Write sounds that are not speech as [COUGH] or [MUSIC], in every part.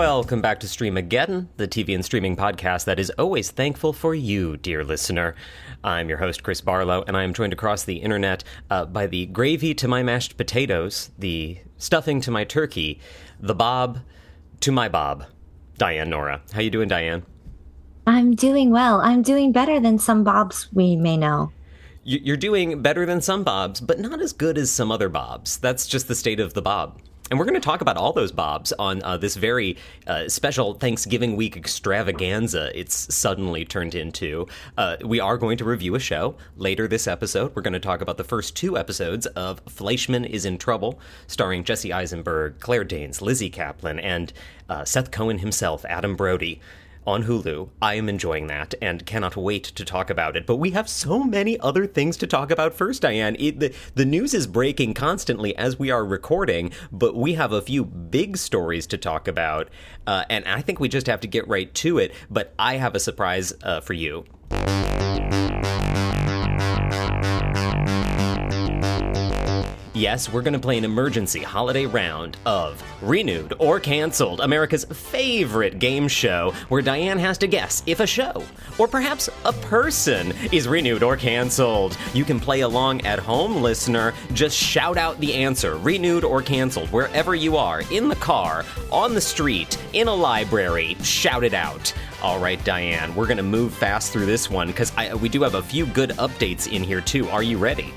Welcome back to Streamageddon, the TV and streaming podcast that is always thankful for you, dear listener. I'm your host, Chris Barlow, and I am joined across the internet uh, by the gravy to my mashed potatoes, the stuffing to my turkey, the bob to my bob, Diane Nora. How you doing, Diane? I'm doing well. I'm doing better than some bobs we may know. You're doing better than some bobs, but not as good as some other bobs. That's just the state of the bob. And we're going to talk about all those bobs on uh, this very uh, special Thanksgiving week extravaganza it's suddenly turned into. Uh, we are going to review a show later this episode. We're going to talk about the first two episodes of Fleishman is in Trouble, starring Jesse Eisenberg, Claire Danes, Lizzy Caplan, and uh, Seth Cohen himself, Adam Brody on Hulu. I am enjoying that and cannot wait to talk about it. But we have so many other things to talk about first, Diane. It, the, the news is breaking constantly as we are recording, but we have a few big stories to talk about. Uh, and I think we just have to get right to it. But I have a surprise uh, for you. Yes, we're going to play an emergency holiday round of Renewed or Cancelled, America's favorite game show, where Diane has to guess if a show, or perhaps a person, is renewed or cancelled. You can play along at home, listener. Just shout out the answer, renewed or cancelled, wherever you are, in the car, on the street, in a library. Shout it out. All right, Diane, we're going to move fast through this one because we do have a few good updates in here, too. Are you ready?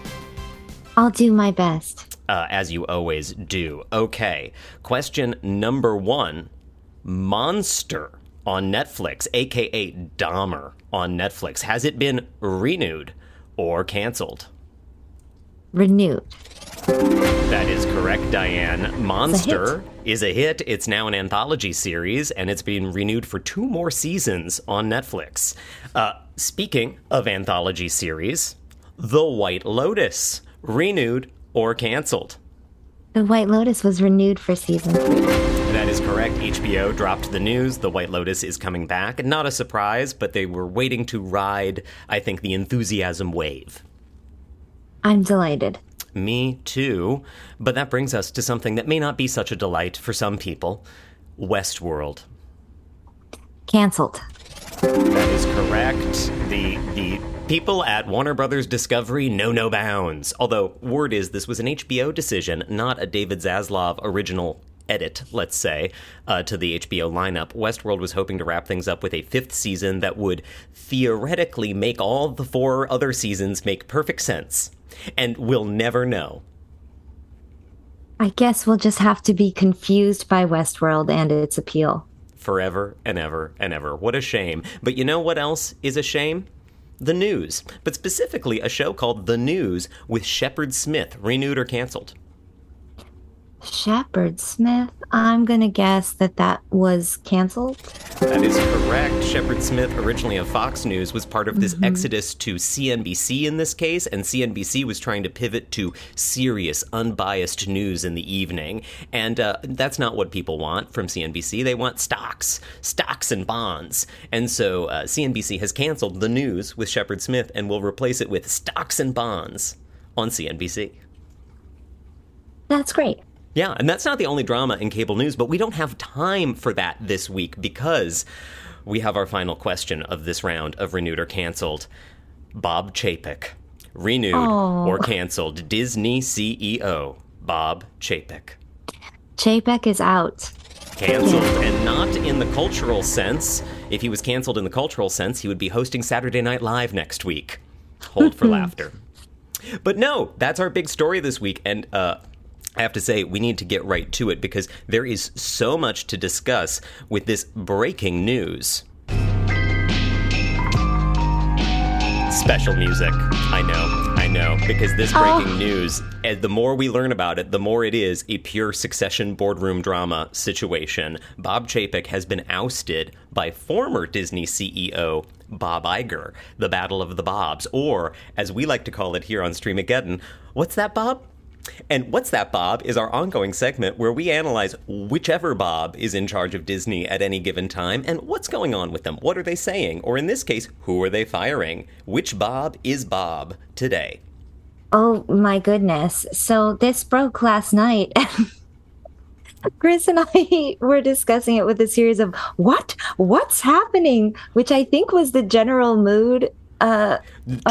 I'll do my best. Uh, as you always do. Okay. Question number one Monster on Netflix, aka Dahmer on Netflix. Has it been renewed or canceled? Renewed. That is correct, Diane. Monster a is a hit. It's now an anthology series, and it's been renewed for two more seasons on Netflix. Uh, speaking of anthology series, The White Lotus renewed, or canceled. The White Lotus was renewed for season three. That is correct. HBO dropped the news. The White Lotus is coming back. Not a surprise, but they were waiting to ride, I think, the enthusiasm wave. I'm delighted. Me too. But that brings us to something that may not be such a delight for some people Westworld. Cancelled. That is correct. The the People at Warner Brothers Discovery know no bounds. Although, word is this was an HBO decision, not a David Zaslav original edit, let's say, uh, to the HBO lineup. Westworld was hoping to wrap things up with a fifth season that would theoretically make all the four other seasons make perfect sense. And we'll never know. I guess we'll just have to be confused by Westworld and its appeal. Forever and ever and ever. What a shame. But you know what else is a shame? The News, but specifically a show called The News with Shepard Smith, renewed or canceled. Shepard Smith. I'm going to guess that that was canceled. That is correct. Shepard Smith, originally of Fox News, was part of this mm-hmm. exodus to CNBC in this case, and CNBC was trying to pivot to serious, unbiased news in the evening. And uh, that's not what people want from CNBC. They want stocks, stocks and bonds. And so uh, CNBC has canceled the news with Shepard Smith and will replace it with stocks and bonds on CNBC. That's great. Yeah, and that's not the only drama in cable news, but we don't have time for that this week because we have our final question of this round of renewed or canceled. Bob Chapek, renewed oh. or canceled Disney CEO Bob Chapek. Chapek is out. Canceled, and not in the cultural sense. If he was canceled in the cultural sense, he would be hosting Saturday Night Live next week. Hold for [LAUGHS] laughter. But no, that's our big story this week, and uh, I have to say, we need to get right to it because there is so much to discuss with this breaking news. Special music. I know, I know, because this breaking oh. news, eh, the more we learn about it, the more it is a pure succession boardroom drama situation. Bob Chapek has been ousted by former Disney CEO Bob Iger, the Battle of the Bobs, or as we like to call it here on Streamageddon, what's that, Bob? And What's That Bob is our ongoing segment where we analyze whichever Bob is in charge of Disney at any given time and what's going on with them. What are they saying? Or in this case, who are they firing? Which Bob is Bob today? Oh my goodness. So this broke last night. [LAUGHS] Chris and I [LAUGHS] were discussing it with a series of what? What's happening? Which I think was the general mood uh,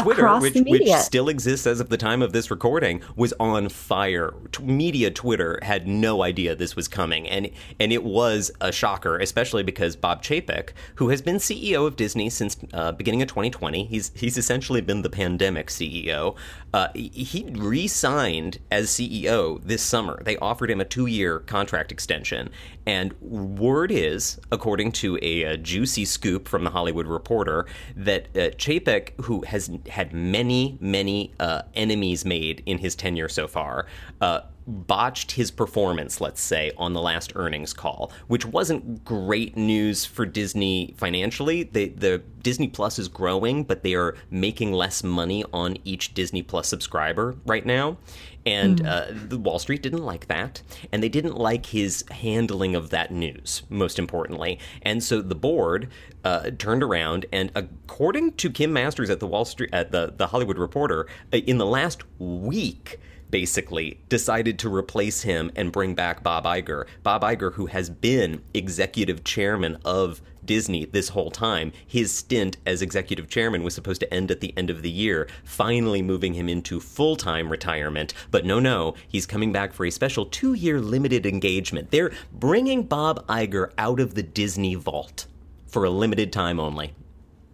Twitter, which, which, still exists as of the time of this recording, was on fire. T- media Twitter had no idea this was coming, and and it was a shocker, especially because Bob Chapek, who has been CEO of Disney since uh, beginning of 2020, he's he's essentially been the pandemic CEO. Uh, he re-signed as CEO this summer. They offered him a two-year contract extension, and word is, according to a, a juicy scoop from the Hollywood Reporter, that uh, Chapek, who has had many, many uh, enemies made in his tenure so far, uh, botched his performance, let's say, on the last earnings call, which wasn't great news for Disney financially. They, the Disney Plus is growing, but they are making less money on each Disney Plus subscriber right now. And mm. uh, the Wall Street didn't like that, and they didn't like his handling of that news, most importantly. And so the board uh, turned around, and according to Kim Masters at the Wall Street, at the the Hollywood Reporter, uh, in the last week basically decided to replace him and bring back Bob Iger. Bob Iger, who has been executive chairman of Disney this whole time. His stint as executive chairman was supposed to end at the end of the year, finally moving him into full time retirement. But no, no, he's coming back for a special two year limited engagement. They're bringing Bob Iger out of the Disney vault for a limited time only.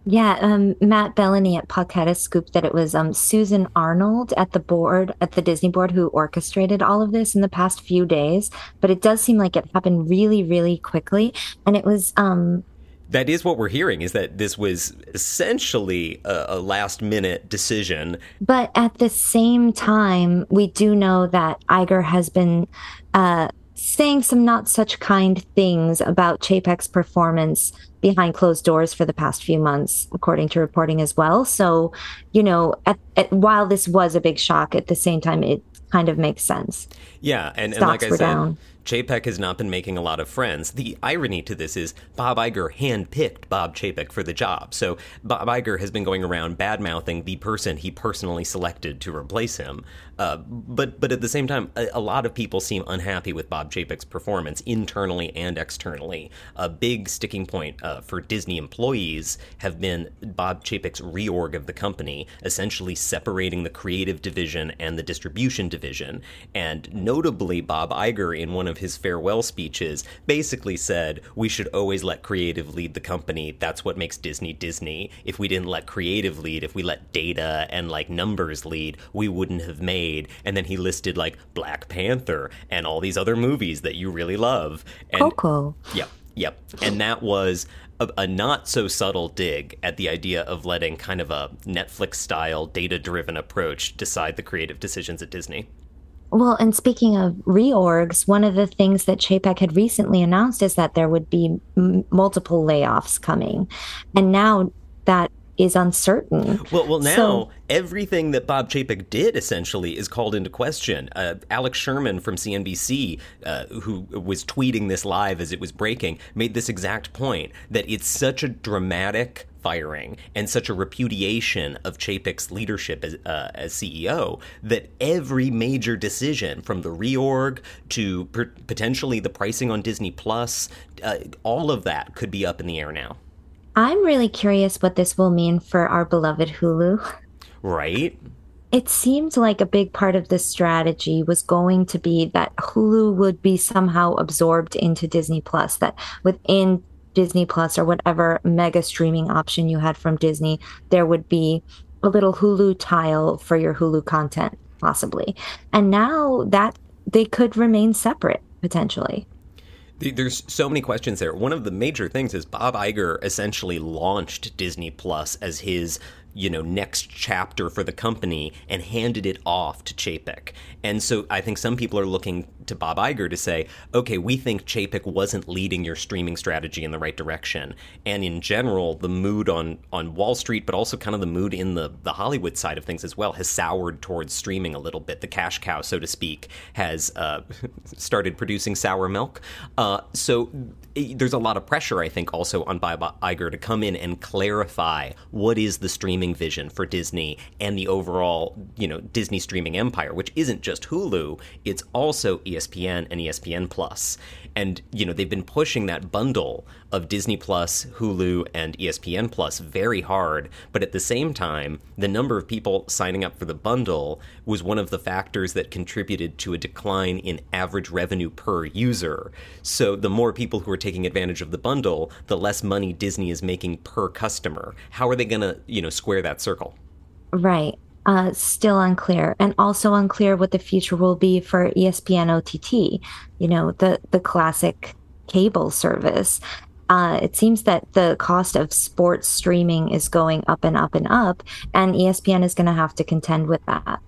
Yeah, um, Matt Belloni at Podcast scooped that it was um, Susan Arnold at the board, at the Disney board, who orchestrated all of this in the past few days. But it does seem like it happened really, really quickly. And it was. Um, that is what we're hearing is that this was essentially a, a last minute decision. But at the same time, we do know that Iger has been uh, saying some not such kind things about Chapek's performance behind closed doors for the past few months, according to reporting as well. So, you know, at, at, while this was a big shock, at the same time, it kind of makes sense. Yeah, and, and like I said, down. Chapek has not been making a lot of friends. The irony to this is Bob Iger handpicked Bob Chapek for the job. So Bob Iger has been going around bad mouthing the person he personally selected to replace him. Uh, but but at the same time, a, a, lot of people seem unhappy with Bob Chapek's performance internally and externally. A big sticking point uh, for Disney employees have been Bob Chapek's reorg of the company, essentially separating the creative division and the distribution division. And notably, Bob Iger, in one of his farewell speeches, basically said, "We should always let creative lead the company. That's what makes Disney Disney. If we didn't let creative lead, if we let data and like numbers lead, we wouldn't have made." and then he listed like Black Panther and all these other movies that you really love. And, Coco. Yep, yep. And that was a, a, not so subtle dig at the idea of letting kind of a Netflix style data driven approach decide the creative decisions at Disney. Well, and speaking of reorgs, one of the things that Chapek had recently announced is that there would be m- multiple layoffs coming. And now that is uncertain. Well, well, now so, everything that Bob Chapek did essentially is called into question. Uh, Alex Sherman from CNBC, uh, who was tweeting this live as it was breaking, made this exact point that it's such a dramatic firing and such a repudiation of Chapek's leadership as, uh, as CEO that every major decision, from the reorg to per- potentially the pricing on Disney Plus, uh, all of that could be up in the air now. I'm really curious what this will mean for our beloved Hulu. Right. It seemed like a big part of the strategy was going to be that Hulu would be somehow absorbed into Disney Plus, that within Disney Plus or whatever mega streaming option you had from Disney, there would be a little Hulu tile for your Hulu content, possibly. And now that they could remain separate potentially. There's so many questions there. One of the major things is Bob Iger essentially launched Disney Plus as his you know next chapter for the company and handed it off to Chapek. And so I think some people are looking to Bob Iger to say, okay, we think Chapek wasn't leading your streaming strategy in the right direction. And in general, the mood on on Wall Street, but also kind of the mood in the the Hollywood side of things as well, has soured towards streaming a little bit. The cash cow, so to speak, has uh, [LAUGHS] started producing sour milk. Uh, so there's a lot of pressure, I think, also on Bob Iger to come in and clarify what is the streaming vision for Disney and the overall, you know, Disney streaming empire, which isn't just Hulu, it's also ESPN and ESPN Plus. And, you know, they've been pushing that bundle of Disney Plus, Hulu, and ESPN Plus very hard. But at the same time, the number of people signing up for the bundle was one of the factors that contributed to a decline in average revenue per user. So the more people who are taking advantage of the bundle, the less money Disney is making per customer. How are they going to, you know, square that circle? Right. Uh, still unclear, and also unclear what the future will be for ESPN OTT. You know, the the classic cable service. Uh, it seems that the cost of sports streaming is going up and up and up, and ESPN is going to have to contend with that.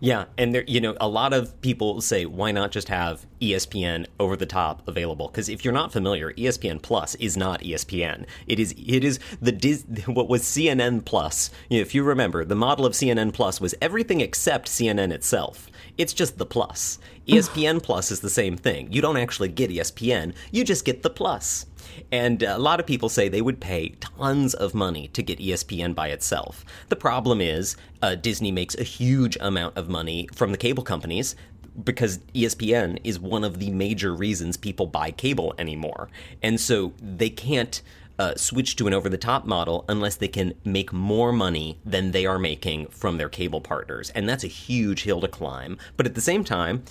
Yeah, and there, you know, a lot of people say, why not just have ESPN over the top available? Because if you're not familiar, ESPN Plus is not ESPN. It is it is the Dis, what was CNN Plus. You know, if you remember, the model of CNN Plus was everything except CNN itself. It's just the plus. ESPN Plus is the same thing. You don't actually get ESPN, you just get the plus. And a lot of people say they would pay tons of money to get ESPN by itself. The problem is, uh, Disney makes a huge amount of money from the cable companies because ESPN is one of the major reasons people buy cable anymore. And so they can't uh, switch to an over the top model unless they can make more money than they are making from their cable partners. And that's a huge hill to climb. But at the same time,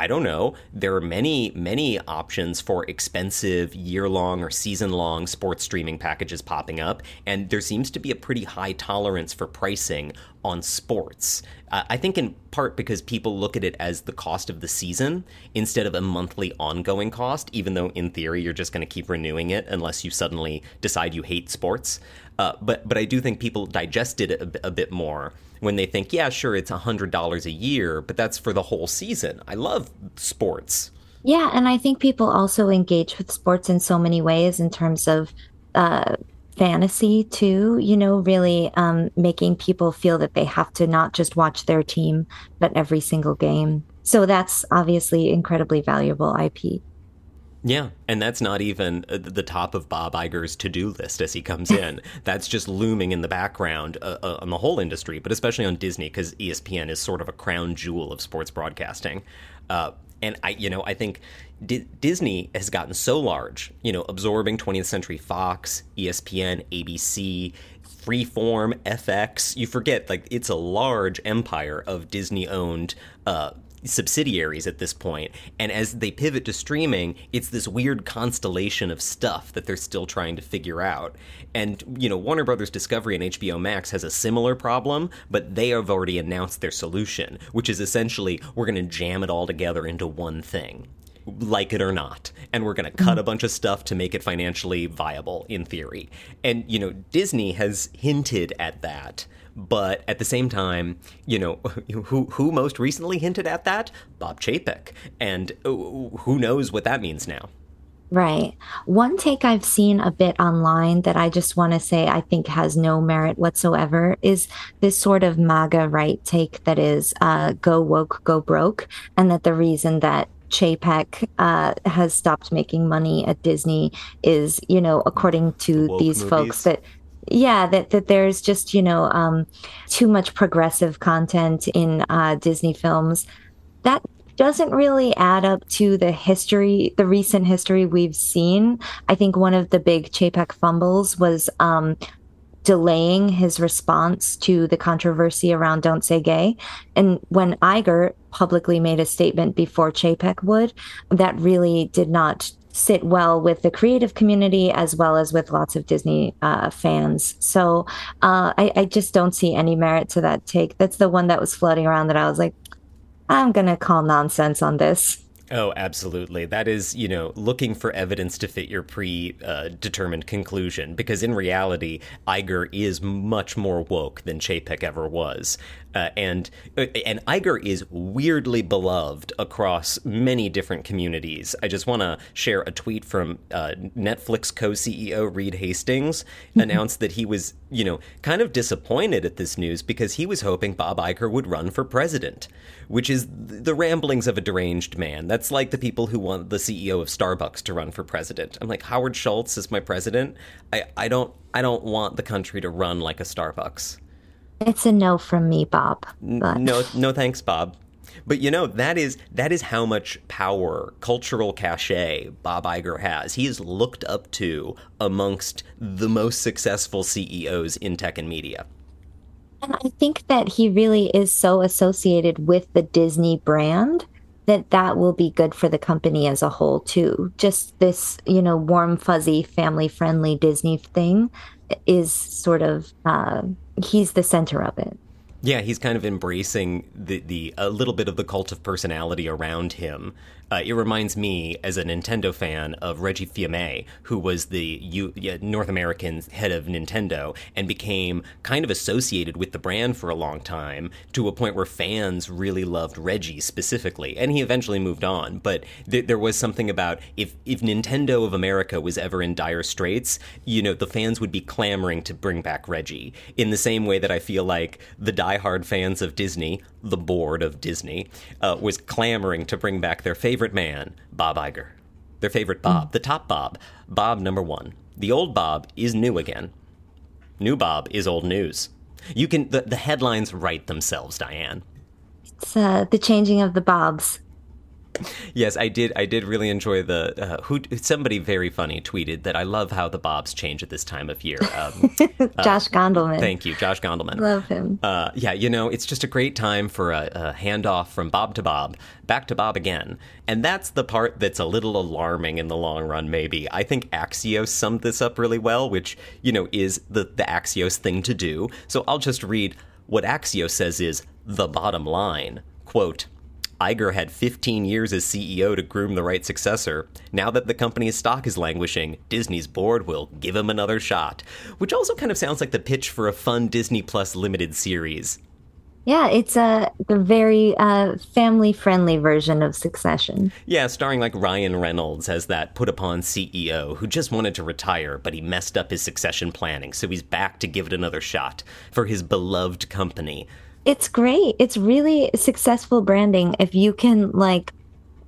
I don't know. There are many, many options for expensive year long or season long sports streaming packages popping up, and there seems to be a pretty high tolerance for pricing on sports. Uh, I think in part because people look at it as the cost of the season instead of a monthly ongoing cost, even though in theory you're just going to keep renewing it unless you suddenly decide you hate sports. Uh, but but I do think people digest it a, a bit more when they think, yeah, sure, it's $100 a year, but that's for the whole season. I love sports. Yeah, and I think people also engage with sports in so many ways in terms of uh, fantasy too. You know, really um, making people feel that they have to not just watch their team, but every single game. So that's obviously incredibly valuable IP. Yeah, and that's not even uh, the top of Bob Iger's to do list as he comes in. [LAUGHS] that's just looming in the background uh, uh, on the whole industry, but especially on Disney because ESPN is sort of a crown jewel of sports broadcasting. Uh, and I, you know, I think D- Disney has gotten so large, you know, absorbing 20th Century Fox, ESPN, ABC, Freeform, FX. You forget, like, it's a large empire of Disney owned uh, subsidiaries at this point and as they pivot to streaming it's this weird constellation of stuff that they're still trying to figure out. And you know Warner Brothers Discovery and HBO Max has a similar problem but they have already announced their solution which is essentially we're going to jam it all together into one thing like it or not and we're going to cut a mm-hmm. bunch of stuff to make it financially viable in theory. And you know Disney has hinted at that but at the same time, you know, [LAUGHS] who who most recently hinted at that? Bob Chapek, and uh, who knows what that means now. Right. One take I've seen a bit online that I just want to say I think has no merit whatsoever is this sort of MAGA right take that is uh, go woke, go broke, and that the reason that Chapek uh, has stopped making money at Disney is, you know, according to the these movies. folks that yeah that that there's just you know um, too much progressive content in uh, disney films. That doesn't really add up to the history the recent history we've seen. I think one of the big chapek fumbles was um, delaying his response to the controversy around don't say gay. And when iger publicly made a statement before chapek would that really did not sit well with the creative community as well as with lots of Disney uh, fans. So uh, I, I, just don't see any merit to that take. That's the one that was floating around that I was like, I'm going to call nonsense on this. Oh, absolutely. That is, you know, looking for evidence to fit your predetermined uh, conclusion. Because in reality, Iger is much more woke than Chapek ever was. Uh, and uh, and Iger is weirdly beloved across many different communities. I just want to share a tweet from uh, Netflix co-CEO Reed Hastings mm-hmm. announced that he was, you know, kind of disappointed at this news because he was hoping Bob Iger would run for president, which is the ramblings of a deranged man. That's like the people who want the CEO of Starbucks to run for president. I'm like Howard Schultz is my president. I, I don't I don't want the country to run like a Starbucks. It's a no from me, Bob. But... No, no, thanks, Bob. But you know that is that is how much power, cultural cachet Bob Iger has. He is looked up to amongst the most successful CEOs in tech and media. And I think that he really is so associated with the Disney brand that that will be good for the company as a whole too. Just this, you know, warm, fuzzy, family friendly Disney thing is sort of uh, he's the center of it. Yeah, he's kind of embracing the the a little bit of the cult of personality around him. Uh, it reminds me, as a Nintendo fan, of Reggie Fils-Aimé, who was the U- North American head of Nintendo and became kind of associated with the brand for a long time to a point where fans really loved Reggie specifically. And he eventually moved on. But th- there was something about if, if Nintendo of America was ever in dire straits, you know, the fans would be clamoring to bring back Reggie. In the same way that I feel like the diehard fans of Disney, the board of Disney, uh, was clamoring to bring back their favorite man, Bob Iger. Their favorite Bob, mm. the top Bob, Bob number one. The old Bob is new again. New Bob is old news. You can the, the headlines write themselves, Diane. It's uh, the changing of the Bobs yes, I did. I did really enjoy the uh, who. Somebody very funny tweeted that I love how the Bobs change at this time of year. Um, [LAUGHS] Josh uh, Gondelman. Thank you, Josh Gondelman. Love him. Uh, yeah, you know, it's just a great time for a, a handoff from Bob to Bob, back to Bob again, and that's the part that's a little alarming in the long run. Maybe I think Axios summed this up really well, which you know is the the Axios thing to do. So I'll just read what Axios says is the bottom line. Quote. Iger had 15 years as CEO to groom the right successor. Now that the company's stock is languishing, Disney's board will give him another shot. Which also kind of sounds like the pitch for a fun Disney Plus limited series. Yeah, it's a, a very uh, family friendly version of Succession. Yeah, starring like Ryan Reynolds as that put upon CEO who just wanted to retire, but he messed up his succession planning, so he's back to give it another shot for his beloved company. It's great. It's really successful branding if you can like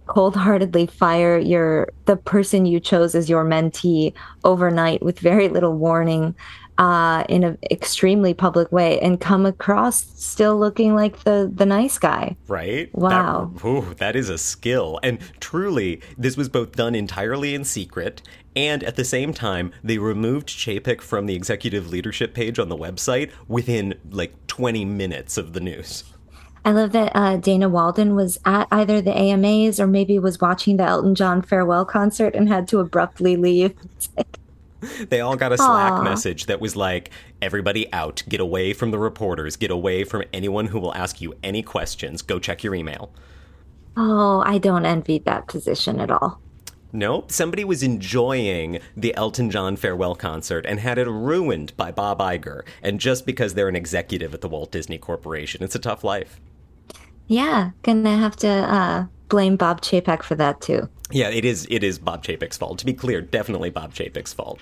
cold-heartedly fire your the person you chose as your mentee overnight with very little warning uh, in an extremely public way and come across still looking like the the nice guy. Right? Wow. That, ooh, that is a skill. And truly, this was both done entirely in secret and at the same time, they removed Chapek from the executive leadership page on the website within like 20 minutes of the news. I love that uh, Dana Walden was at either the AMAs or maybe was watching the Elton John farewell concert and had to abruptly leave. [LAUGHS] they all got a Slack Aww. message that was like, everybody out, get away from the reporters, get away from anyone who will ask you any questions, go check your email. Oh, I don't envy that position at all. Nope. Somebody was enjoying the Elton John farewell concert and had it ruined by Bob Iger. And just because they're an executive at the Walt Disney Corporation, it's a tough life. Yeah, gonna have to uh, blame Bob Chapek for that too. Yeah, it is. It is Bob Chapek's fault. To be clear, definitely Bob Chapek's fault.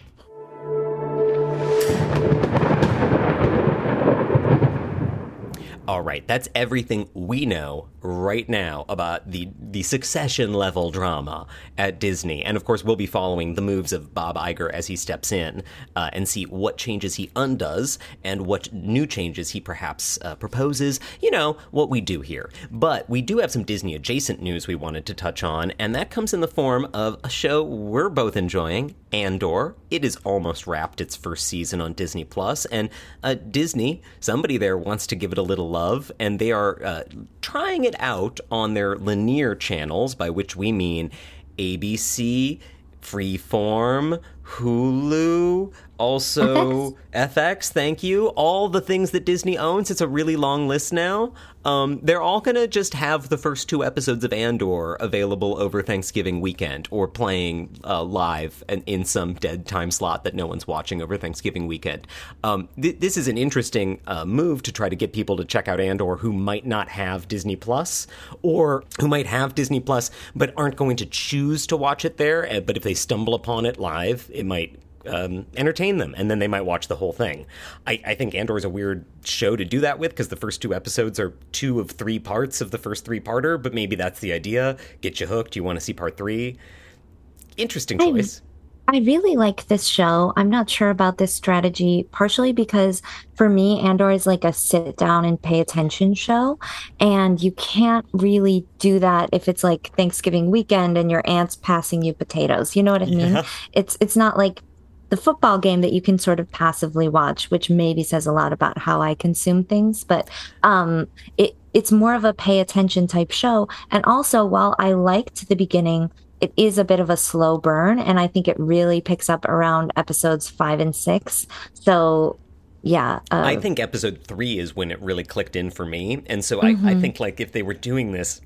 All right, that's everything we know right now about the the succession level drama at Disney, and of course, we'll be following the moves of Bob Iger as he steps in uh, and see what changes he undoes and what new changes he perhaps uh, proposes. You know what we do here, but we do have some Disney adjacent news we wanted to touch on, and that comes in the form of a show we're both enjoying, Andor. It is almost wrapped its first season on Disney Plus, and uh, Disney, somebody there wants to give it a little love, and they are uh, trying it out on their linear channels, by which we mean ABC, Freeform, Hulu, also FX. FX. Thank you. All the things that Disney owns. It's a really long list now. Um, they're all going to just have the first two episodes of Andor available over Thanksgiving weekend or playing uh, live and in some dead time slot that no one's watching over Thanksgiving weekend. Um, th- this is an interesting uh, move to try to get people to check out Andor who might not have Disney Plus or who might have Disney Plus but aren't going to choose to watch it there. Eh, but if they stumble upon it live, it might um, entertain them, and then they might watch the whole thing. I, I think Andor is a weird show to do that with because the first two episodes are two of three parts of the first three parter, but maybe that's the idea. Get you hooked. You want to see part three. Interesting choice. I really like this show. I'm not sure about this strategy, partially because for me, Andor is like a sit down and pay attention show. And you can't really do that if it's like Thanksgiving weekend and your aunt's passing you potatoes. You know what I mean? Yeah. It's it's not like the football game that you can sort of passively watch, which maybe says a lot about how I consume things. But um, it it's more of a pay attention type show. And also, while I liked the beginning, it is a bit of a slow burn and i think it really picks up around episodes five and six so yeah uh, i think episode three is when it really clicked in for me and so mm-hmm. I, I think like if they were doing this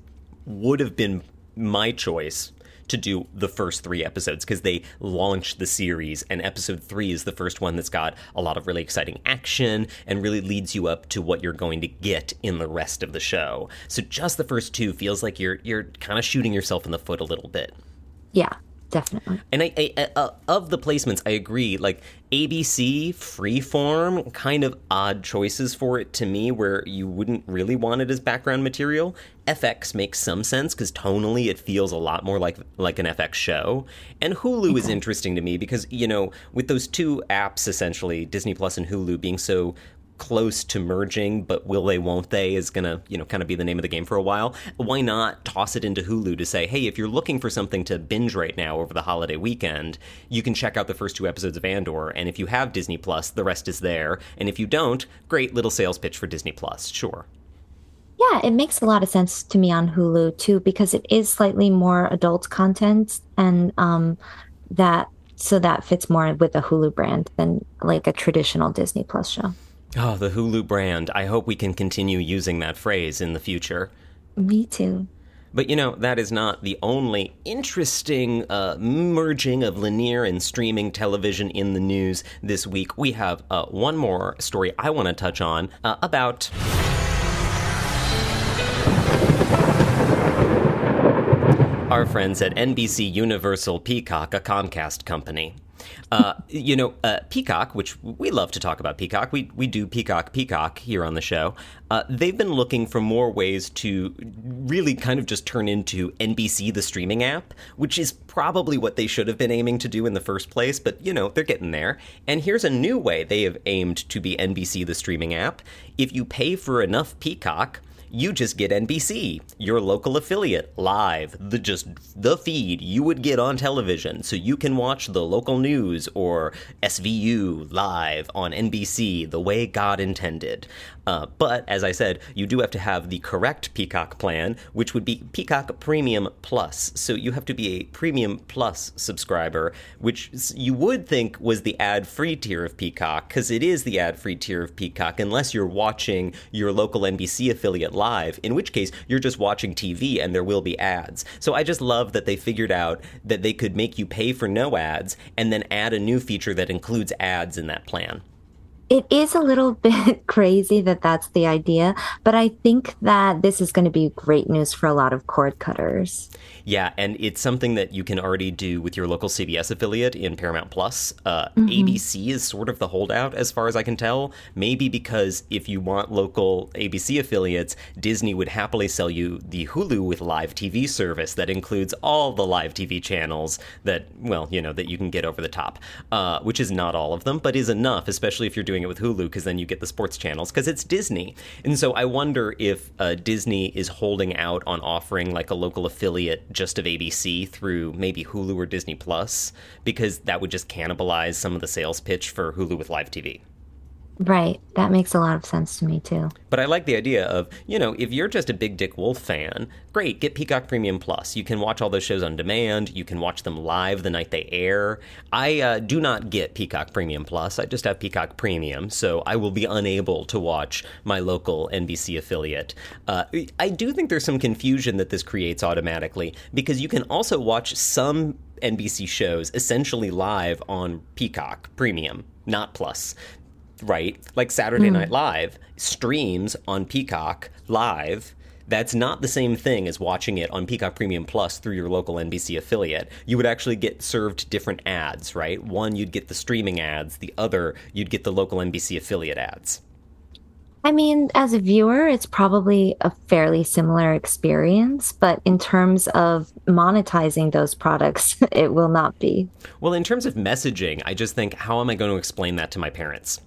would have been my choice to do the first three episodes because they launched the series, and episode three is the first one that's got a lot of really exciting action and really leads you up to what you're going to get in the rest of the show. So just the first two feels like you're you're kind of shooting yourself in the foot a little bit. Yeah, definitely. And I, I uh, of the placements, I agree. Like ABC, Freeform, kind of odd choices for it to me, where you wouldn't really want it as background material. FX makes some sense because tonally it feels a lot more like like an FX show. And Hulu okay. is mm-hmm. interesting to me because you know with those two apps essentially, Disney Plus and Hulu being so close to merging, but will they, won't they is going to, you know, kind of be the name of the game for a while. Why not toss it into Hulu to say, hey, if you're looking for something to binge right now over the holiday weekend, you can check out the first two episodes of Andor. And if you have Disney Plus, the rest is there. And if you don't, great little sales pitch for Disney Plus. Sure. Yeah, it makes a lot of sense to me on Hulu too, because it is slightly more adult content and um, that so that fits more with the Hulu brand than like a traditional Disney Plus show. Oh, the Hulu brand. I hope we can continue using that phrase in the future. Me too. But you know, that is not the only interesting uh, merging of linear and streaming television in the news this week. We have uh, one more story I want to touch on uh, about. Our friends at NBC Universal Peacock, a Comcast company. Uh, you know, uh, Peacock, which we love to talk about Peacock, we, we do Peacock Peacock here on the show. Uh, they've been looking for more ways to really kind of just turn into NBC, the streaming app, which is probably what they should have been aiming to do in the first place, but you know, they're getting there. And here's a new way they have aimed to be NBC, the streaming app. If you pay for enough Peacock, you just get NBC, your local affiliate, live, the just the feed you would get on television. So you can watch the local news or SVU live on NBC the way God intended. Uh, but as I said, you do have to have the correct Peacock plan, which would be Peacock Premium Plus. So you have to be a Premium Plus subscriber, which you would think was the ad free tier of Peacock, because it is the ad free tier of Peacock, unless you're watching your local NBC affiliate live, in which case you're just watching TV and there will be ads. So I just love that they figured out that they could make you pay for no ads and then add a new feature that includes ads in that plan it is a little [LAUGHS] bit crazy that that's the idea, but I think that this is going to be great news for a lot of cord cutters. Yeah, and it's something that you can already do with your local CBS affiliate in Paramount Plus. Uh, mm-hmm. ABC is sort of the holdout, as far as I can tell. Maybe because if you want local ABC affiliates, Disney would happily sell you the Hulu with live TV service that includes all the live TV channels that, well, you know, that you can get over the top, uh, which is not all of them, but is enough, especially if you're doing it with Hulu, because then you get the sports channels, because it's Disney. And so I wonder if uh, Disney is holding out on offering like a local affiliate just of ABC through maybe Hulu or Disney Plus because that would just cannibalize some of the sales pitch for Hulu with live TV. Right. That makes a lot of sense to me too. But I like the idea of, you know, if you're just a big Dick Wolf fan, great, get Peacock Premium Plus. You can watch all those shows on demand. You can watch them live the night they air. I uh, do not get Peacock Premium Plus. I just have Peacock Premium, so I will be unable to watch my local NBC affiliate. Uh, I do think there's some confusion that this creates automatically because you can also watch some NBC shows essentially live on Peacock Premium, not Plus right? Like Saturday mm. Night Live streams on Peacock live That's not the same thing as watching it on Peacock Premium Plus through your local NBC affiliate. You would actually get served different ads, right? One, you'd get the streaming ads, the other, you'd get the local NBC affiliate ads. I mean, as a viewer, it's probably a fairly similar experience, but in terms of monetizing those products, [LAUGHS] it will not be. Well, in terms of messaging, I just think, how am I going to explain that to my parents?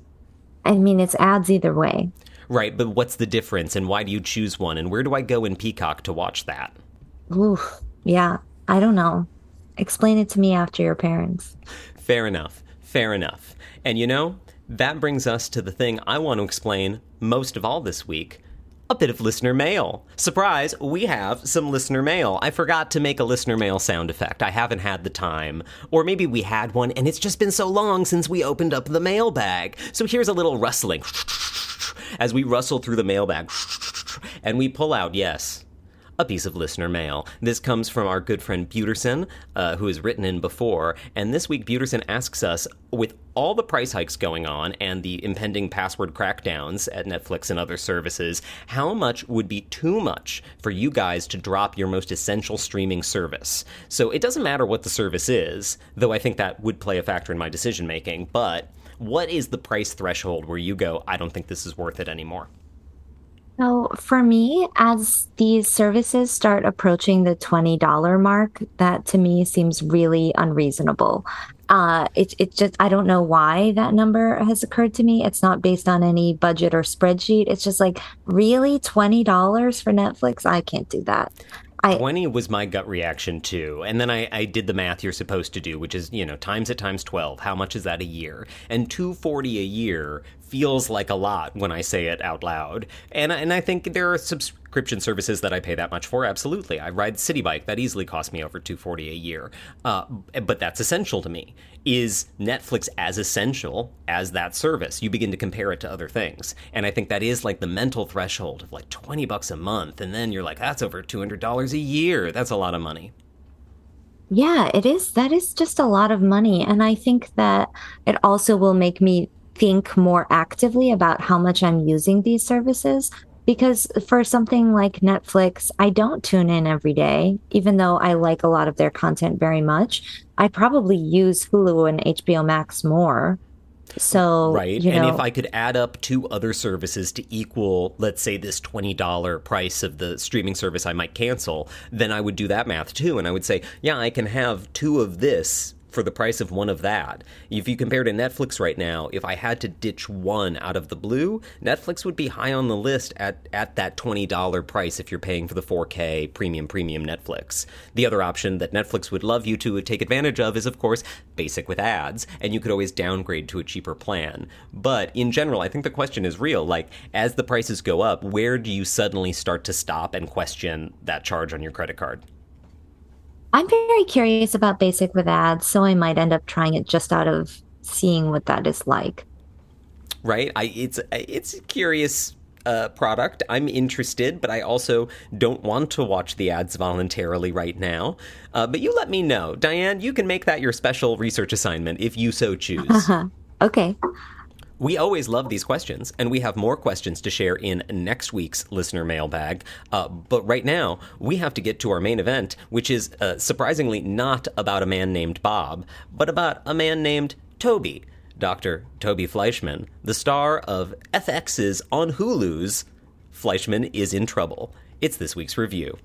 I mean, it's ads either way. Right, but what's the difference and why do you choose one and where do I go in Peacock to watch that? Oof, yeah, I don't know. Explain it to me after your parents. Fair enough. Fair enough. And you know, that brings us to the thing I want to explain most of all this week a bit of listener mail. Surprise, we have some listener mail. I forgot to make a listener mail sound effect. I haven't had the time. Or maybe we had one and it's just been so long since we opened up the mailbag. So here's a little rustling [LAUGHS] as we rustle through the mailbag [LAUGHS] and we pull out, yes, a piece of listener mail. This comes from our good friend Buterson, uh, who has written in before. And this week, Buterson asks us, with all the price hikes going on and the impending password crackdowns at Netflix and other services, how much would be too much for you guys to drop your most essential streaming service? So it doesn't matter what the service is, though I think that would play a factor in my decision making, but what is the price threshold where you go, I don't think this is worth it anymore? So for me, as these services start approaching the $20 mark, that to me seems really unreasonable. Uh, it, it just, I don't know why that number has occurred to me. It's not based on any budget or spreadsheet. It's just like, really? $20 for Netflix? I can't do that. I, 20 was my gut reaction too. And then I, I, did the math you're supposed to do, which is, you know, times it times 12. How much is that a year? And 240 a year feels like a lot when I say it out loud. And, and I think there are subscription services that I pay that much for. Absolutely. I ride Citi Bike. That easily costs me over 240 a year. Uh, but that's essential to me. Is Netflix as essential as that service? You begin to compare it to other things. And I think that is like the mental threshold of like 20 bucks a month. And then you're like, that's over $200 a year. That's a lot of money. Yeah, it is. That is just a lot of money. And I think that it also will make me think more actively about how much I'm using these services. Because for something like Netflix, I don't tune in every day, even though I like a lot of their content very much. I probably use Hulu and HBO Max more. So, right. You know, and if I could add up two other services to equal, let's say, this $20 price of the streaming service I might cancel, then I would do that math too. And I would say, yeah, I can have two of this for the price of one of that. If you compare to Netflix right now, if I had to ditch one out of the blue, Netflix would be high on the list at, at that $20 price if you're paying for the 4K premium premium Netflix. The other option that Netflix would love you to take advantage of is of course basic with ads, and you could always downgrade to a cheaper plan. But in general, I think the question is real, like as the prices go up, where do you suddenly start to stop and question that charge on your credit card? I'm very curious about basic with ads, so I might end up trying it just out of seeing what that is like. Right? I it's it's a curious uh, product. I'm interested, but I also don't want to watch the ads voluntarily right now. Uh, but you let me know, Diane. You can make that your special research assignment if you so choose. [LAUGHS] okay. We always love these questions, and we have more questions to share in next week's listener mailbag. Uh, but right now, we have to get to our main event, which is uh, surprisingly not about a man named Bob, but about a man named Toby. Dr. Toby Fleishman, the star of FX's on Hulu's Fleishman is in Trouble. It's this week's review.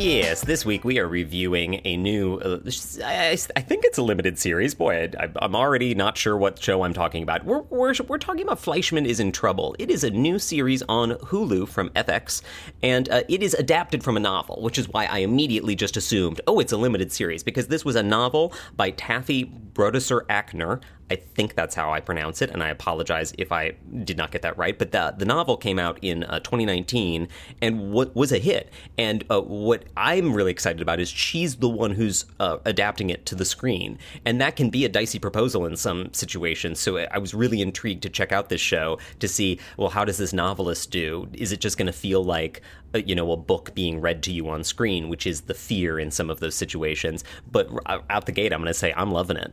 Yes, this week we are reviewing a new. Uh, I, think it's a limited series. Boy, I, am already not sure what show I'm talking about. We're, we're, we're talking about Fleishman is in Trouble. It is a new series on Hulu from FX, and uh, it is adapted from a novel, which is why I immediately just assumed, oh, it's a limited series, because this was a novel by Taffy Brodesser-Akner. I think that's how I pronounce it, and I apologize if I did not get that right. But the the novel came out in uh, 2019 and what was a hit. And uh, what I'm really excited about is she's the one who's uh, adapting it to the screen, and that can be a dicey proposal in some situations. So I was really intrigued to check out this show to see, well, how does this novelist do? Is it just going to feel like uh, you know a book being read to you on screen, which is the fear in some of those situations? But out the gate, I'm going to say I'm loving it.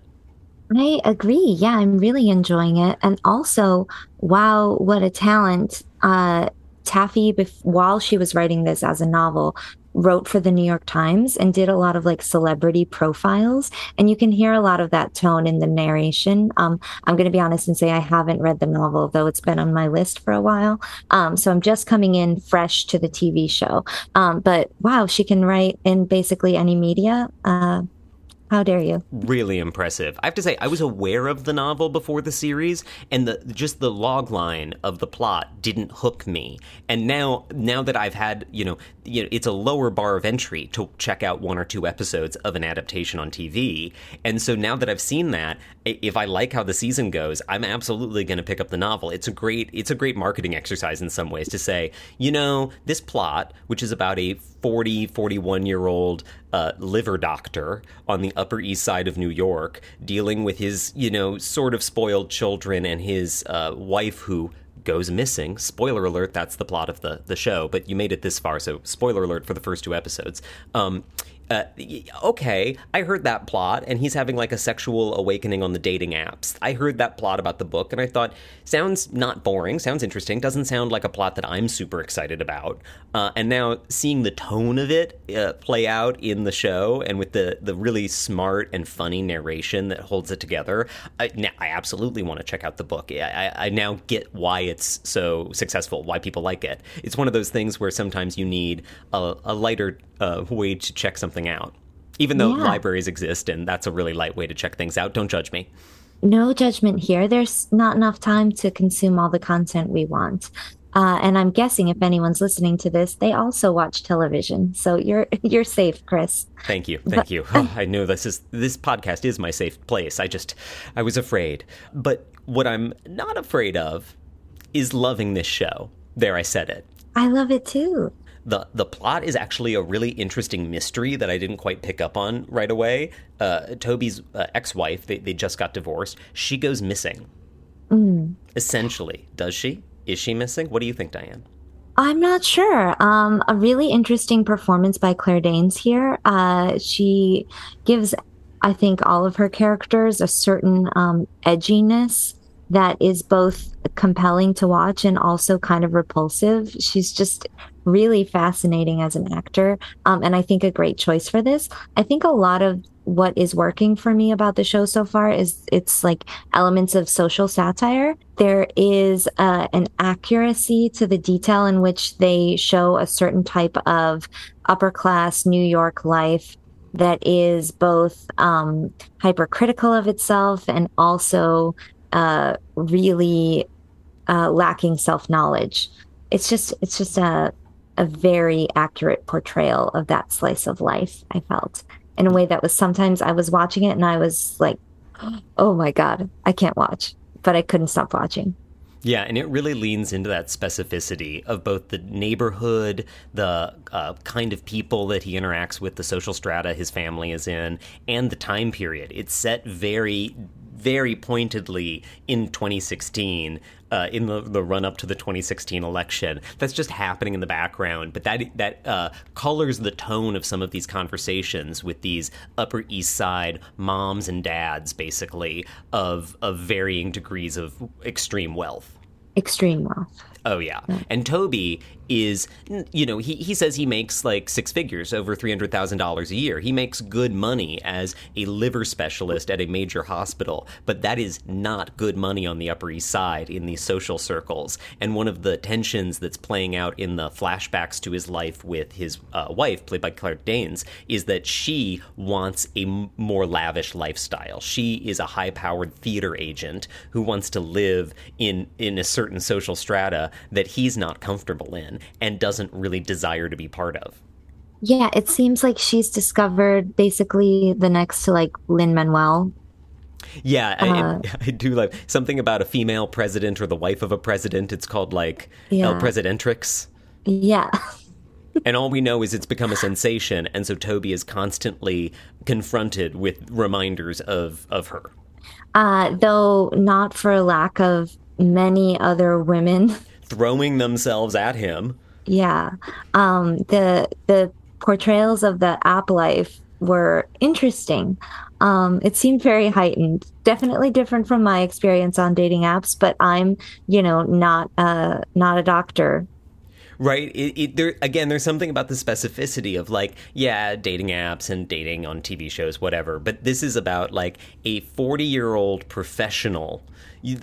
I agree. Yeah, I'm really enjoying it. And also, wow, what a talent. Uh, Taffy, bef- while she was writing this as a novel, wrote for the New York Times and did a lot of like celebrity profiles. And you can hear a lot of that tone in the narration. Um, I'm going to be honest and say I haven't read the novel, though it's been on my list for a while. Um, so I'm just coming in fresh to the TV show. Um, but wow, she can write in basically any media. Uh, how dare you? Really impressive. I have to say, I was aware of the novel before the series, and the just the log line of the plot didn't hook me. And now, now that I've had, you know, you know, it's a lower bar of entry to check out one or two episodes of an adaptation on TV. And so now that I've seen that, if I like how the season goes, I'm absolutely going to pick up the novel. It's a great, it's a great marketing exercise in some ways to say, you know, this plot, which is about a 40, 41 year old uh, liver doctor on the Upper East Side of New York, dealing with his, you know, sort of spoiled children and his uh, wife who goes missing. Spoiler alert, that's the plot of the, the show, but you made it this far, so spoiler alert for the first two episodes. Um, uh, okay, I heard that plot, and he's having like a sexual awakening on the dating apps. I heard that plot about the book, and I thought, sounds not boring, sounds interesting, doesn't sound like a plot that I'm super excited about. Uh, and now seeing the tone of it uh, play out in the show, and with the the really smart and funny narration that holds it together, I, now, I absolutely want to check out the book. I, I now get why it's so successful, why people like it. It's one of those things where sometimes you need a, a lighter uh, way to check something out. Even though yeah. libraries exist and that's a really light way to check things out, don't judge me. No judgment here. There's not enough time to consume all the content we want. Uh, and I'm guessing if anyone's listening to this, they also watch television. So you're [LAUGHS] you're safe, Chris. Thank you, thank but, you. [LAUGHS] Oh, I know this is this podcast is my safe place. I just I was afraid, but what I'm not afraid of is loving this show. There, I said it. I love it too the the plot is actually a really interesting mystery that I didn't quite pick up on right away. Uh, Toby's uh, ex-wife, they, they just got divorced. She goes missing. Mm. Essentially, does she? Is she missing? What do you think, Diane? I'm not sure. Um, a really interesting performance by Claire Danes here. Uh, she gives, I think, all of her characters a certain um, edginess that is both compelling to watch and also kind of repulsive. She's just really fascinating as an actor. Um, and I think a great choice for this. I think a lot of what is working for me about the show so far is it's like elements of social satire. There is uh, an accuracy to the detail in which they show a certain type of upper class New York life that is both um, hypercritical of itself and also uh, really uh, lacking self knowledge. It's just it's just a a very accurate portrayal of that slice of life. I felt in a way that was sometimes I was watching it and I was like, [GASPS] oh my god, I can't watch, but I couldn't stop watching. Yeah, and it really leans into that specificity of both the neighborhood, the uh, kind of people that he interacts with, the social strata his family is in, and the time period. It's set very very pointedly in 2016 uh, in the, the run up to the 2016 election. That's just happening in the background, but that that uh, colors the tone of some of these conversations with these Upper East Side moms and dads, basically of of varying degrees of extreme wealth. Extreme wealth. Oh yeah. And Toby is you know, he he says he makes like six figures, over $300,000 a year. He makes good money as a liver specialist at a major hospital, but that is not good money on the Upper East Side in these social circles. And one of the tensions that's playing out in the flashbacks to his life with his uh, wife, played by Claire Danes, is that she wants a m- more lavish lifestyle. She is a high-powered theater agent who wants to live in in a certain social strata that he's not comfortable in and doesn't really desire to be part of. Yeah, it seems like she's discovered basically the next to like Lin-Manuel. Yeah, uh, I, [LAUGHS] I, do like something about a female president or the wife of a president. It's called like yeah. El Presidentrix. Yeah. and all we know is it's become a sensation, and so Toby is constantly confronted with reminders of of her. Uh, though not for lack of many other women [LAUGHS] throwing themselves at him. Yeah. Um, the the portrayals of the app life were interesting. Um, it seemed very heightened. Definitely different from my experience on dating apps, but I'm, you know, not uh not a doctor right it, it, there again there's something about the specificity of like yeah dating apps and dating on tv shows whatever but this is about like a 40 year old professional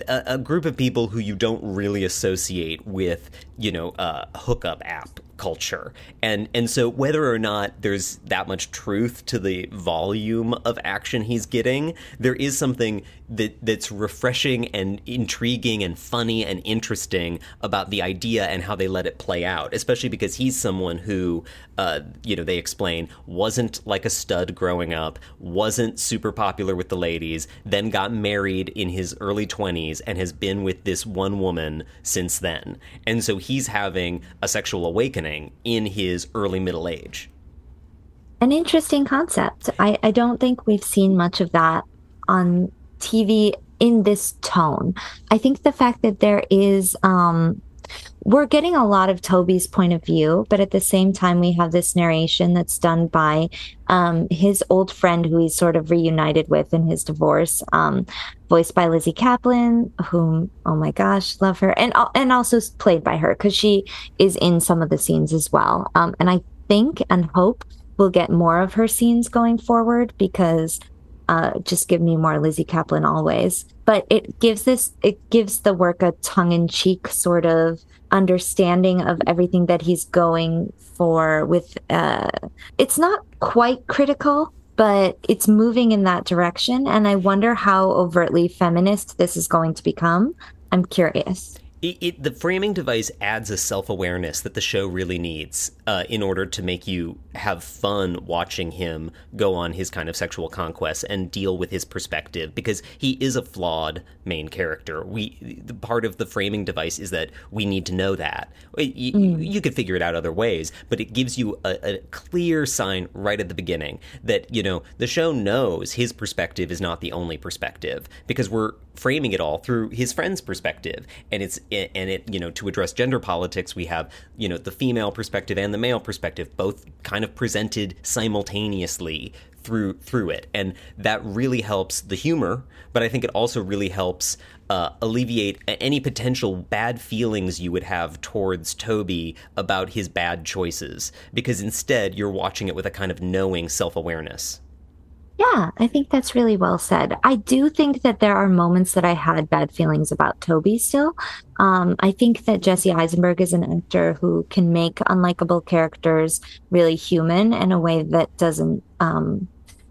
a, a, group of people who you don't really associate with you know a hookup app culture. And and so whether or not there's that much truth to the volume of action he's getting there is something that that's refreshing and intriguing and funny and interesting about the idea and how they let it play out especially because he's someone who uh, you know they explain wasn't like a stud growing up wasn't super popular with the ladies then got married in his early 20s and has been with this one woman since then and so he's having a sexual awakening in his early middle age. An interesting concept. I, I don't think we've seen much of that on TV in this tone. I think the fact that there is um, we're getting a lot of Toby's point of view, but at the same time, we have this narration that's done by um, his old friend who he's sort of reunited with in his divorce, um, voiced by Lizzy Caplan, whom, oh my gosh, love her, and and also played by her because she is in some of the scenes as well. Um, and I think and hope we'll get more of her scenes going forward because uh, just give me more Lizzy Caplan always. But it gives this, it gives the work a tongue in cheek sort of understanding of everything that he's going for with, uh, it's not quite critical, but it's moving in that direction. And I wonder how overtly feminist this is going to become. I'm curious. It, it, the framing device adds a self awareness that the show really needs uh, in order to make you have fun watching him go on his kind of sexual conquests and deal with his perspective because he is a flawed main character. We the part of the framing device is that we need to know that. You, mm. you could figure it out other ways, but it gives you a, a clear sign right at the beginning that you know the show knows his perspective is not the only perspective because we're framing it all through his friend's perspective and it's and it you know to address gender politics we have you know the female perspective and the male perspective both kind of presented simultaneously through through it. And that really helps the humor but i think it also really helps uh, alleviate any potential bad feelings you would have towards Toby about his bad choices because instead you're watching it with a kind of knowing self-awareness yeah, I think that's really well said. I do think that there are moments that I had bad feelings about Toby still. Um, I think that Jesse Eisenberg is an actor who can make unlikable characters really human in a way that doesn't um,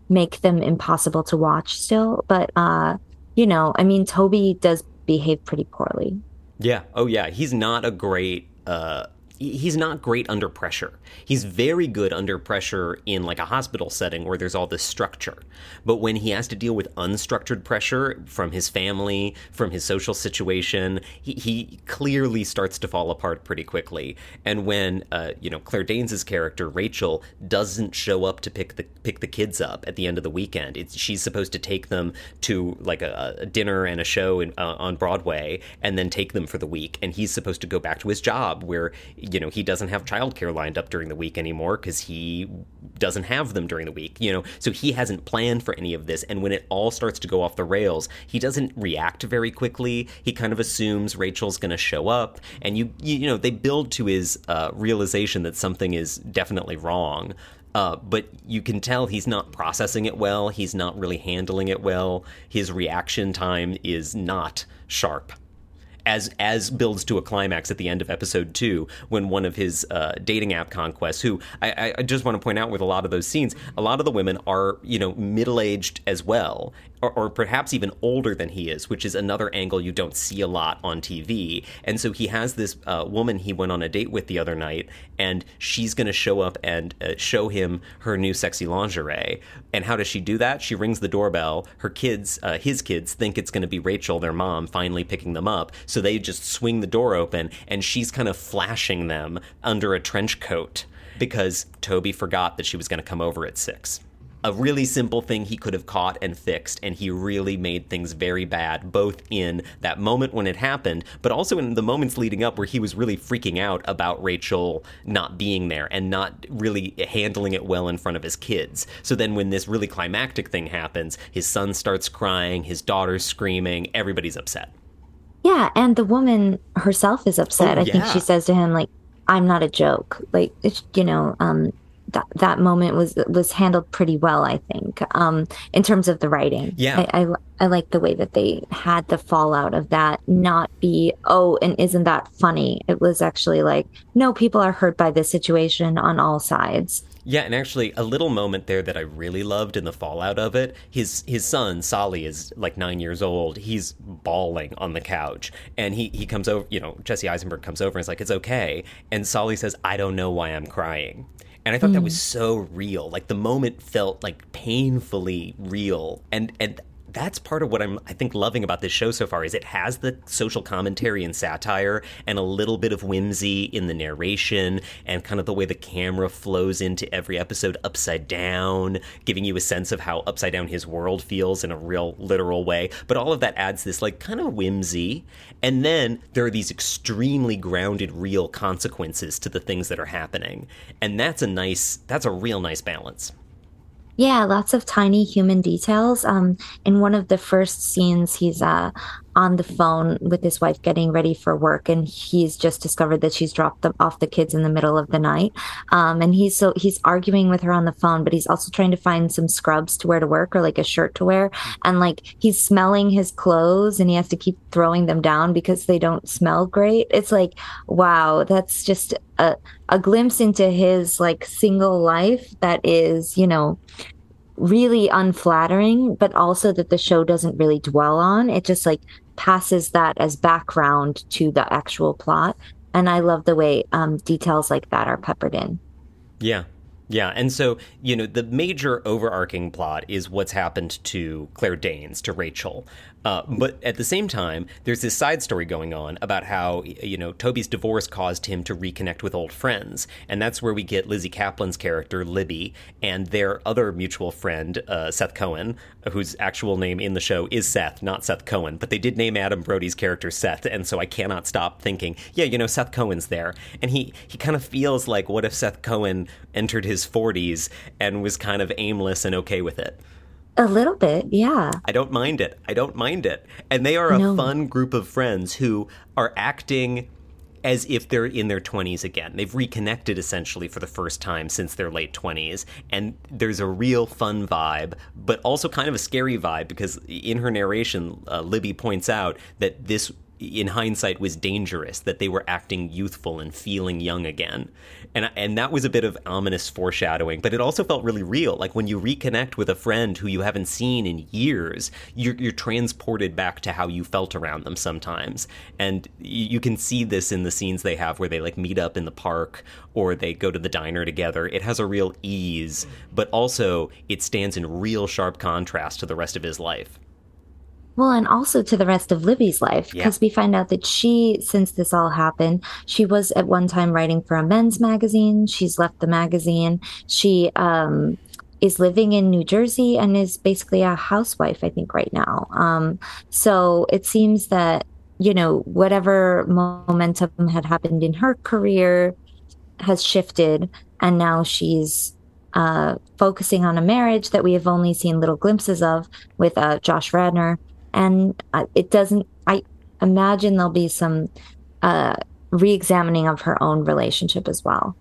make them impossible to watch still. But, uh, you know, I mean, Toby does behave pretty poorly. Yeah. Oh, yeah. He's not a great uh, he's not great under pressure. He's very good under pressure in like a hospital setting where there's all this structure. But when he has to deal with unstructured pressure from his family, from his social situation, he, he clearly starts to fall apart pretty quickly. And when uh, you know Claire Danes' character Rachel doesn't show up to pick the pick the kids up at the end of the weekend, it's she's supposed to take them to like a, a dinner and a show in, uh, on Broadway, and then take them for the week. And he's supposed to go back to his job where you know he doesn't have childcare lined up during the week anymore because he doesn't have them during the week you know so he hasn't planned for any of this and when it all starts to go off the rails he doesn't react very quickly he kind of assumes rachel's going to show up and you, you, know they build to his uh, realization that something is definitely wrong uh, but you can tell he's not processing it well. He's not really handling it well. His reaction time is not sharp as as builds to a climax at the end of episode two when one of his uh, dating app conquests who I, I just want to point out with a lot of those scenes a lot of the women are you know middle aged as well or, or, perhaps even older than he is, which is another angle you don't see a lot on TV. And so he has this uh, woman he went on a date with the other night, and she's going to show up and uh, show him her new sexy lingerie. And how does she do that? She rings the doorbell. Her kids, uh, his kids, think it's going to be Rachel, their mom, finally picking them up. So they just swing the door open, and she's kind of flashing them under a trench coat because Toby forgot that she was going to come over at six. a really simple thing he could have caught and fixed, and he really made things very bad, both in that moment when it happened, but also in the moments leading up where he was really freaking out about Rachel not being there and not really handling it well in front of his kids. So then when this really climactic thing happens, his son starts crying, his daughter's screaming, everybody's upset. Yeah, and the woman herself is upset. Oh, I think she says to him like, "I'm not a joke." Like, it's, you know, um, that that moment was was handled pretty well. I think, um, in terms of the writing. Yeah. I, I I like the way that they had the fallout of that not be oh, and isn't that funny? It was actually like, no, people are hurt by this situation on all sides. Yeah, and actually, a little moment there that I really loved in the fallout of it. His his son Solly is like nine years old. He's bawling on the couch, and he he comes over. You know, Jesse Eisenberg comes over and is like, "It's okay," and Solly says, "I don't know why I'm crying." And I thought that was mm. so real. Like the moment felt like painfully real, and and that's part of what I'm I think loving about this show so far is it has the social commentary and satire and a little bit of whimsy in the narration and kind of the way the camera flows into every episode upside down, giving you a sense of how upside down his world feels in a real literal way. But all of that adds this like kind of whimsy. And then there are these extremely grounded real consequences to the things that are happening. And that's a nice that's a real nice balance. Yeah, lots of tiny human details. Um, in one of the first scenes, he's uh, on the phone with his wife getting ready for work, and he's just discovered that she's dropped off the kids in the middle of the night. Um, and he's so he's arguing with her on the phone, but he's also trying to find some scrubs to wear to work or like a shirt to wear. And like he's smelling his clothes, and he has to keep throwing them down because they don't smell great. It's like, wow, that's just a a glimpse into his like single life that is, you know really unflattering, but also that the show doesn't really dwell on. It just like passes that as background to the actual plot. And I love the way um, details like that are peppered in. Yeah. Yeah, and so, you know, the major overarching plot is what's happened to Claire Danes, to Rachel. Uh, but at the same time, there's this side story going on about how, you know, Toby's divorce caused him to reconnect with old friends. And that's where we get Lizzy Caplan's character, Libby, and their other mutual friend, uh, Seth Cohen, whose actual name in the show is Seth, not Seth Cohen. But they did name Adam Brody's character Seth, and so I cannot stop thinking, yeah, you know, Seth Cohen's there. And he, he kind of feels like, what if Seth Cohen entered his 40s and was kind of aimless and okay with it? A little bit, yeah. I don't mind it. I don't mind it. And they are a No. fun group of friends who are acting as if they're in their 20s again. They've reconnected essentially for the first time since their late 20s. And there's a real fun vibe, but also kind of a scary vibe because in her narration, uh, Libby points out that this. In hindsight, was dangerous that they were acting youthful and feeling young again, and and that was a bit of ominous foreshadowing. But it also felt really real. Like when you reconnect with a friend who you haven't seen in years, you're, you're transported back to how you felt around them sometimes. And you, you can see this in the scenes they have where they like meet up in the park or they go to the diner together. It has a real ease, but also it stands in real sharp contrast to the rest of his life. Well, and also to the rest of Libby's life, Yeah. because we find out that she, since this all happened, she was at one time writing for a men's magazine. She's left the magazine. She um, is living in New Jersey and is basically a housewife, I think, right now. Um, so it seems that, you know, whatever momentum had happened in her career has shifted, and now she's uh, focusing on a marriage that we have only seen little glimpses of with uh, Josh Radnor and it doesn't i imagine there'll be some uh re-examining of her own relationship as well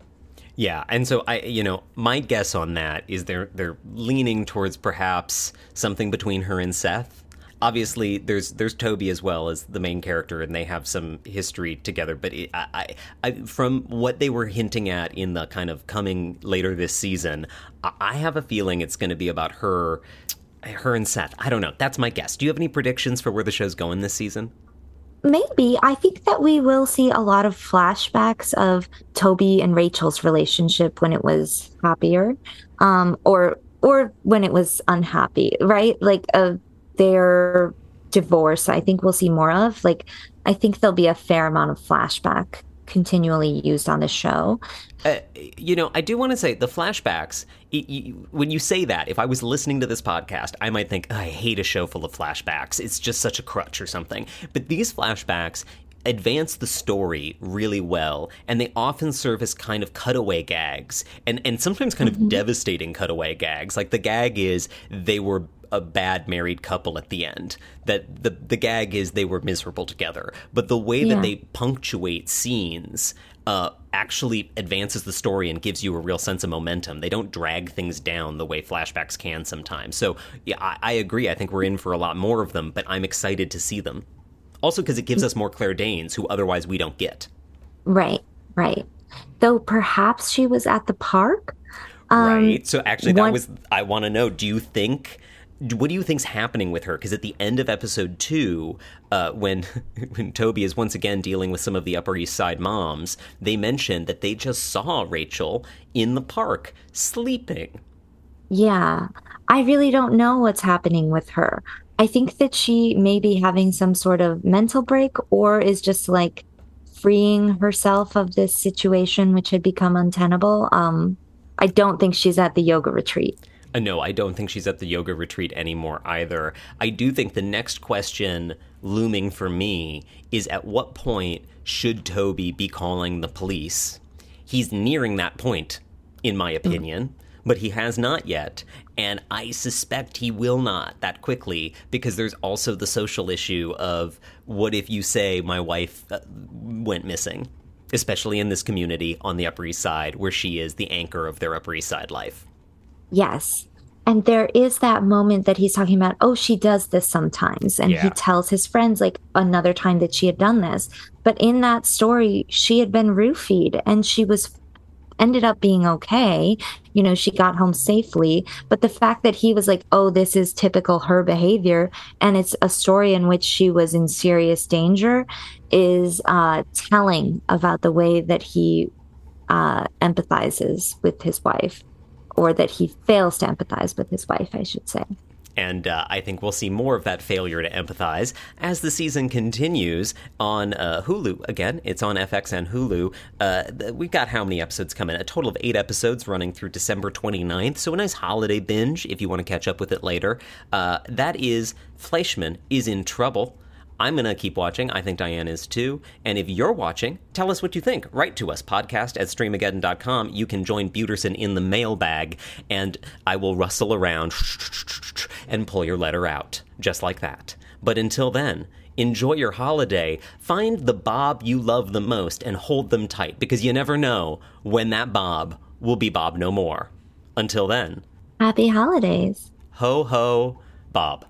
Yeah, and so I, you know, my guess on that is they're they're leaning towards perhaps something between her and Seth. Obviously, there's there's Toby as well as the main character, and they have some history together. But it, I, I, from what they were hinting at in the kind of coming later this season, I have a feeling it's going to be about her, her and Seth. I don't know. That's my guess. Do you have any predictions for where the show's going this season? maybe i think that we will see a lot of flashbacks of toby and rachel's relationship when it was happier um or or when it was unhappy right like uh, their divorce i think we'll see more of like i think there'll be a fair amount of flashback continually used on the show. Uh, you know, I do want to say the flashbacks. It, you, when you say that, if I was listening to this podcast, I might think, I hate a show full of flashbacks. It's just such a crutch or something. But these flashbacks advance the story really well, and they often serve as kind of cutaway gags, and and sometimes kind mm-hmm. of devastating cutaway gags. Like the gag is they were a bad married couple at the end. That the the gag is they were miserable together. But the way yeah. that they punctuate scenes uh, actually advances the story and gives you a real sense of momentum. They don't drag things down the way flashbacks can sometimes. So yeah, I, I agree. I think we're in for a lot more of them, but I'm excited to see them. Also, because it gives us more Claire Danes, who otherwise we don't get. Right, right. Though perhaps she was at the park. Um, right. So actually, that was. I want to know. Do you think? What do you think's happening with her? Because at the end of episode two, uh, when [LAUGHS] when Toby is once again dealing with some of the Upper East Side moms, they mentioned that they just saw Rachel in the park sleeping. Yeah, I really don't know what's happening with her. I think that she may be having some sort of mental break or is just like freeing herself of this situation, which had become untenable. Um, I don't think she's at the yoga retreat. Uh, no, I don't think she's at the yoga retreat anymore either. I do think the next question looming for me is at what point should Toby be calling the police? He's nearing that point, in my opinion. Mm but he has not yet. And I suspect he will not that quickly because there's also the social issue of what if you say my wife uh, went missing, especially in this community on the Upper East Side where she is the anchor of their Upper East Side life. Yes. And there is that moment that he's talking about, oh, she does this sometimes. And yeah. he tells his friends, like, another time that she had done this. But in that story, she had been roofied and she was ended up being okay. You know, she got home safely. But the fact that he was like, oh, this is typical her behavior, and it's a story in which she was in serious danger is uh, telling about the way that he uh, empathizes with his wife, or that he fails to empathize with his wife, I should say. And uh, I think we'll see more of that failure to empathize as the season continues on uh, Hulu. Again, it's on FX and Hulu. Uh, we've got how many episodes coming? A total of eight episodes running through December 29th. So a nice holiday binge if you want to catch up with it later. Uh, that is Fleishman is in trouble. I'm going to keep watching. I think Diane is too. And if you're watching, tell us what you think. Write to us, podcast at streamageddon.com. You can join Buterson in the mailbag, and I will rustle around [LAUGHS] and pull your letter out, just like that. But until then, enjoy your holiday. Find the Bob you love the most and hold them tight, because you never know when that Bob will be Bob no more. Until then, happy holidays. Ho, ho, Bob.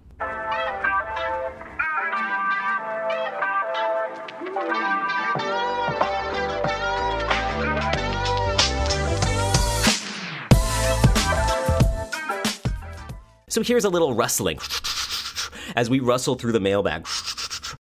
So here's a little rustling as we rustle through the mailbag.